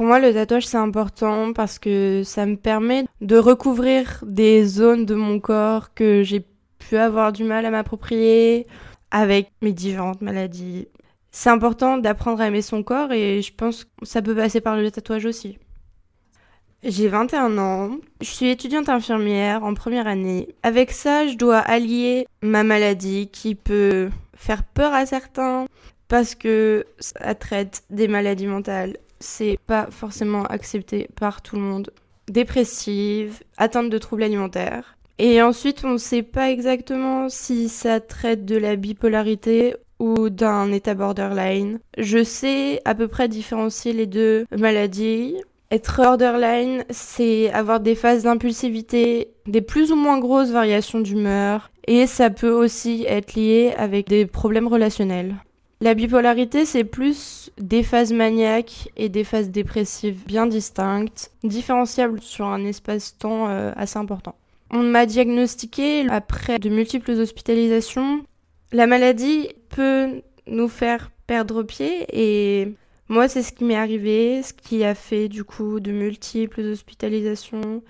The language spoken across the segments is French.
Pour moi, le tatouage, c'est important parce que ça me permet de recouvrir des zones de mon corps que j'ai pu avoir du mal à m'approprier avec mes différentes maladies. C'est important d'apprendre à aimer son corps et je pense que ça peut passer par le tatouage aussi. J'ai 21 ans, je suis étudiante infirmière en première année. Avec ça, je dois allier ma maladie qui peut faire peur à certains parce que ça traite des maladies mentales. C'est pas forcément accepté par tout le monde. Dépressive, atteinte de troubles alimentaires. Et ensuite, on ne sait pas exactement si ça traite de la bipolarité ou d'un état borderline. Je sais à peu près différencier les deux maladies. Être borderline, c'est avoir des phases d'impulsivité, des plus ou moins grosses variations d'humeur, et ça peut aussi être lié avec des problèmes relationnels. La bipolarité, c'est plus des phases maniaques et des phases dépressives bien distinctes, différenciables sur un espace-temps euh, assez important. On m'a diagnostiqué après de multiples hospitalisations. La maladie peut nous faire perdre pied et moi, c'est ce qui m'est arrivé, ce qui a fait du coup de multiples hospitalisations.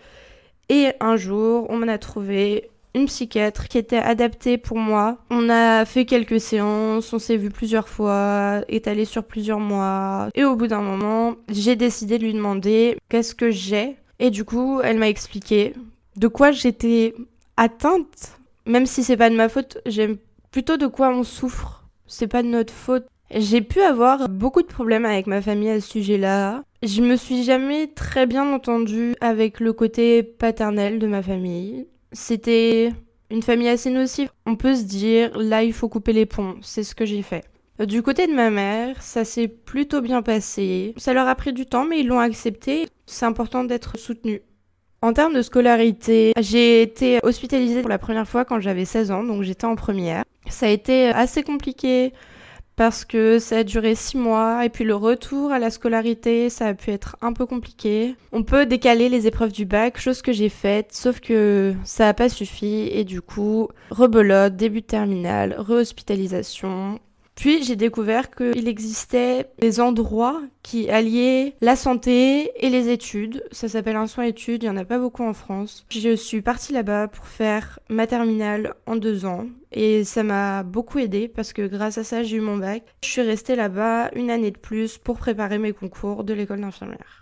Et un jour, on m'en a trouvé une psychiatre qui était adaptée pour moi. On a fait quelques séances, on s'est vu plusieurs fois, étalé sur plusieurs mois. Et au bout d'un moment, j'ai décidé de lui demander qu'est-ce que j'ai. Et du coup, elle m'a expliqué de quoi j'étais atteinte. Même si c'est pas de ma faute, j'aime plutôt de quoi on souffre. C'est pas de notre faute. J'ai pu avoir beaucoup de problèmes avec ma famille à ce sujet-là. Je me suis jamais très bien entendue avec le côté paternel de ma famille. C'était une famille assez nocive. On peut se dire, là, il faut couper les ponts. C'est ce que j'ai fait. Du côté de ma mère, ça s'est plutôt bien passé. Ça leur a pris du temps, mais ils l'ont accepté. C'est important d'être soutenu. En termes de scolarité, j'ai été hospitalisée pour la première fois quand j'avais 16 ans, donc j'étais en première. Ça a été assez compliqué parce que ça a duré six mois et puis le retour à la scolarité, ça a pu être un peu compliqué. On peut décaler les épreuves du bac, chose que j'ai faite, sauf que ça n'a pas suffi et du coup, rebelote, début de terminale, rehospitalisation, puis j'ai découvert qu'il existait des endroits qui alliaient la santé et les études. Ça s'appelle un soin études, il n'y en a pas beaucoup en France. Je suis partie là-bas pour faire ma terminale en deux ans et ça m'a beaucoup aidé parce que grâce à ça j'ai eu mon bac. Je suis restée là-bas une année de plus pour préparer mes concours de l'école d'infirmière.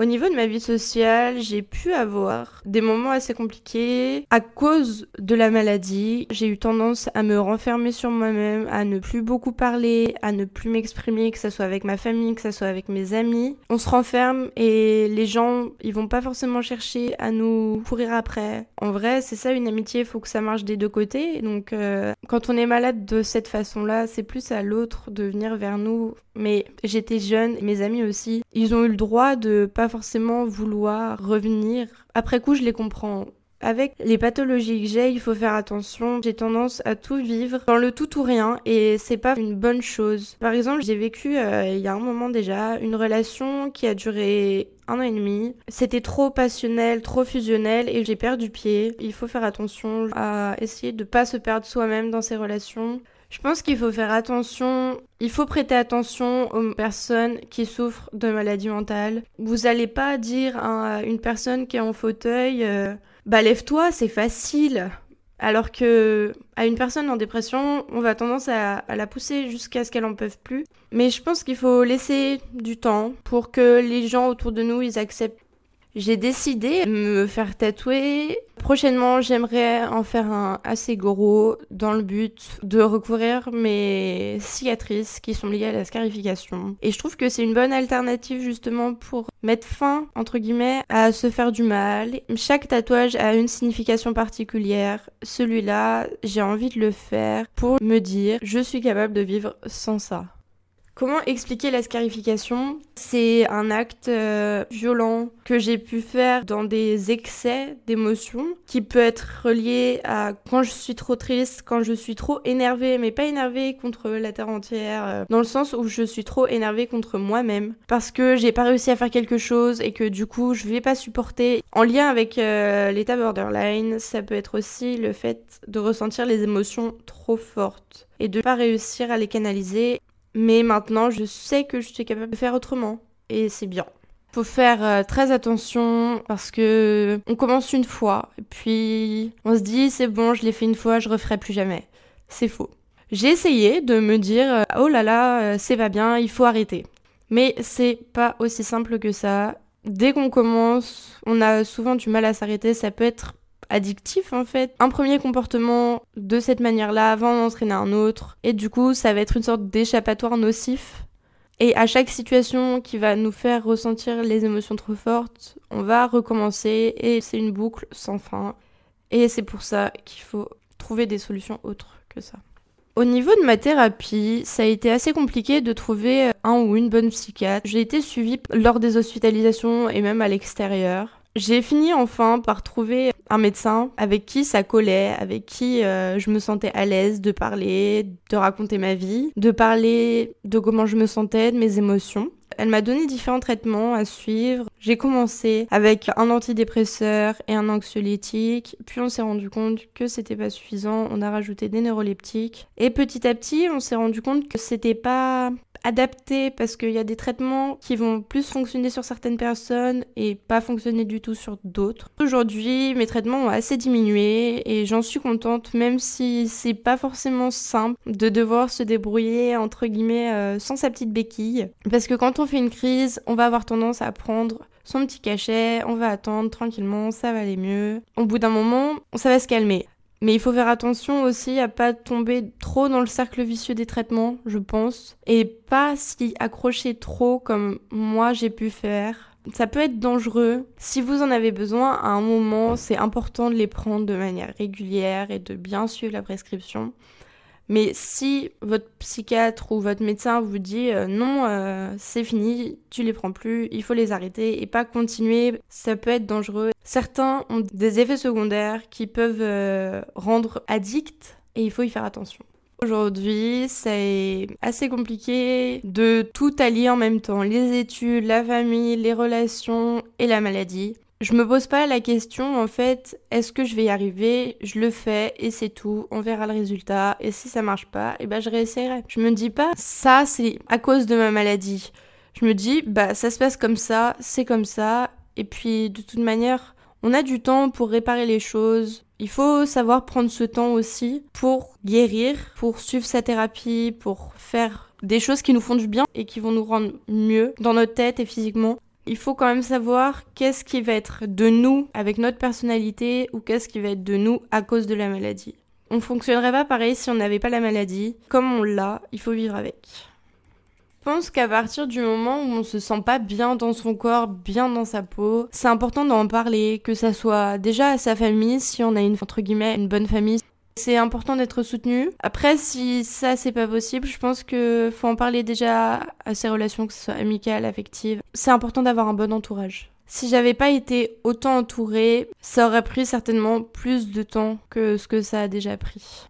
Au niveau de ma vie sociale, j'ai pu avoir des moments assez compliqués à cause de la maladie. J'ai eu tendance à me renfermer sur moi-même, à ne plus beaucoup parler, à ne plus m'exprimer, que ce soit avec ma famille, que ce soit avec mes amis. On se renferme et les gens, ils vont pas forcément chercher à nous courir après. En vrai, c'est ça une amitié, il faut que ça marche des deux côtés. Donc euh, quand on est malade de cette façon-là, c'est plus à l'autre de venir vers nous. Mais j'étais jeune, mes amis aussi, ils ont eu le droit de forcément vouloir revenir. Après coup, je les comprends. Avec les pathologies que j'ai, il faut faire attention. J'ai tendance à tout vivre dans le tout ou rien et c'est pas une bonne chose. Par exemple, j'ai vécu euh, il y a un moment déjà une relation qui a duré un an et demi. C'était trop passionnel, trop fusionnel et j'ai perdu pied. Il faut faire attention à essayer de pas se perdre soi-même dans ces relations. Je pense qu'il faut faire attention, il faut prêter attention aux personnes qui souffrent de maladies mentales. Vous n'allez pas dire à une personne qui est en fauteuil, euh, bah lève-toi, c'est facile. Alors que à une personne en dépression, on va tendance à, la pousser jusqu'à ce qu'elle en peut plus. Mais je pense qu'il faut laisser du temps pour que les gens autour de nous ils acceptent j'ai décidé de me faire tatouer. Prochainement, j'aimerais en faire un assez gros dans le but de recouvrir mes cicatrices qui sont liées à la scarification. Et je trouve que c'est une bonne alternative justement pour mettre fin, entre guillemets, à se faire du mal. Chaque tatouage a une signification particulière. Celui-là, j'ai envie de le faire pour me dire, je suis capable de vivre sans ça. Comment expliquer la scarification? C'est un acte euh, violent que j'ai pu faire dans des excès d'émotions qui peut être relié à quand je suis trop triste, quand je suis trop énervée, mais pas énervée contre la terre entière, euh, dans le sens où je suis trop énervée contre moi-même parce que j'ai pas réussi à faire quelque chose et que du coup je vais pas supporter. En lien avec euh, l'état borderline, ça peut être aussi le fait de ressentir les émotions trop fortes et de pas réussir à les canaliser mais maintenant, je sais que je suis capable de faire autrement. et c'est bien. Faut faire euh, très attention parce que on commence une fois, et puis on se dit c'est bon, je l'ai fait une fois, je referai plus jamais. C'est faux. J'ai essayé de me dire euh, oh là là, euh, c'est pas bien, il faut arrêter. Mais c'est pas aussi simple que ça. Dès qu'on commence, on a souvent du mal à s'arrêter, ça peut être addictif en fait. Un premier comportement de cette manière-là avant d'entraîner un autre. Et du coup, ça va être une sorte d'échappatoire nocif. Et à chaque situation qui va nous faire ressentir les émotions trop fortes, on va recommencer et c'est une boucle sans fin. Et c'est pour ça qu'il faut trouver des solutions autres que ça. Au niveau de ma thérapie, ça a été assez compliqué de trouver un ou une bonne psychiatre. J'ai été suivie lors des hospitalisations et même à l'extérieur. J'ai fini enfin par trouver un médecin avec qui ça collait, avec qui euh, je me sentais à l'aise de parler, de raconter ma vie, de parler de comment je me sentais, de mes émotions. Elle m'a donné différents traitements à suivre. J'ai commencé avec un antidépresseur et un anxiolytique, puis on s'est rendu compte que c'était pas suffisant, on a rajouté des neuroleptiques et petit à petit, on s'est rendu compte que c'était pas adapté parce qu'il y a des traitements qui vont plus fonctionner sur certaines personnes et pas fonctionner du tout sur d'autres. Aujourd'hui, mes traitements ont assez diminué et j'en suis contente, même si c'est pas forcément simple de devoir se débrouiller entre guillemets euh, sans sa petite béquille. Parce que quand on fait une crise, on va avoir tendance à prendre son petit cachet, on va attendre tranquillement, ça va aller mieux. Au bout d'un moment, ça va se calmer. Mais il faut faire attention aussi à pas tomber trop dans le cercle vicieux des traitements, je pense, et pas s'y accrocher trop comme moi j'ai pu faire. Ça peut être dangereux. Si vous en avez besoin, à un moment, c'est important de les prendre de manière régulière et de bien suivre la prescription. Mais si votre psychiatre ou votre médecin vous dit euh, non, euh, c'est fini, tu les prends plus, il faut les arrêter et pas continuer, ça peut être dangereux. Certains ont des effets secondaires qui peuvent euh, rendre addict et il faut y faire attention. Aujourd'hui, c'est assez compliqué de tout allier en même temps, les études, la famille, les relations et la maladie. Je me pose pas la question en fait, est-ce que je vais y arriver? Je le fais et c'est tout, on verra le résultat et si ça marche pas, et eh ben je réessayerai. Je me dis pas ça c'est à cause de ma maladie. Je me dis bah ça se passe comme ça, c'est comme ça et puis de toute manière, on a du temps pour réparer les choses. Il faut savoir prendre ce temps aussi pour guérir, pour suivre sa thérapie, pour faire des choses qui nous font du bien et qui vont nous rendre mieux dans notre tête et physiquement. Il faut quand même savoir qu'est-ce qui va être de nous avec notre personnalité ou qu'est-ce qui va être de nous à cause de la maladie. On fonctionnerait pas pareil si on n'avait pas la maladie. Comme on l'a, il faut vivre avec. Je pense qu'à partir du moment où on se sent pas bien dans son corps, bien dans sa peau, c'est important d'en parler, que ça soit déjà à sa famille, si on a une, entre guillemets, une bonne famille, c'est important d'être soutenu. Après, si ça c'est pas possible, je pense que faut en parler déjà à ses relations, que ce soit amicales, affectives. C'est important d'avoir un bon entourage. Si j'avais pas été autant entourée, ça aurait pris certainement plus de temps que ce que ça a déjà pris.